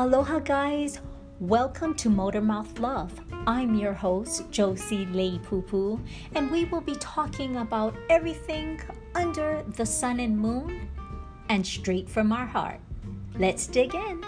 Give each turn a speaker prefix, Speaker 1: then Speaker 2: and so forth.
Speaker 1: Aloha, guys. Welcome to Motor Mouth Love. I'm your host, Josie Lei and we will be talking about everything under the sun and moon and straight from our heart. Let's dig in.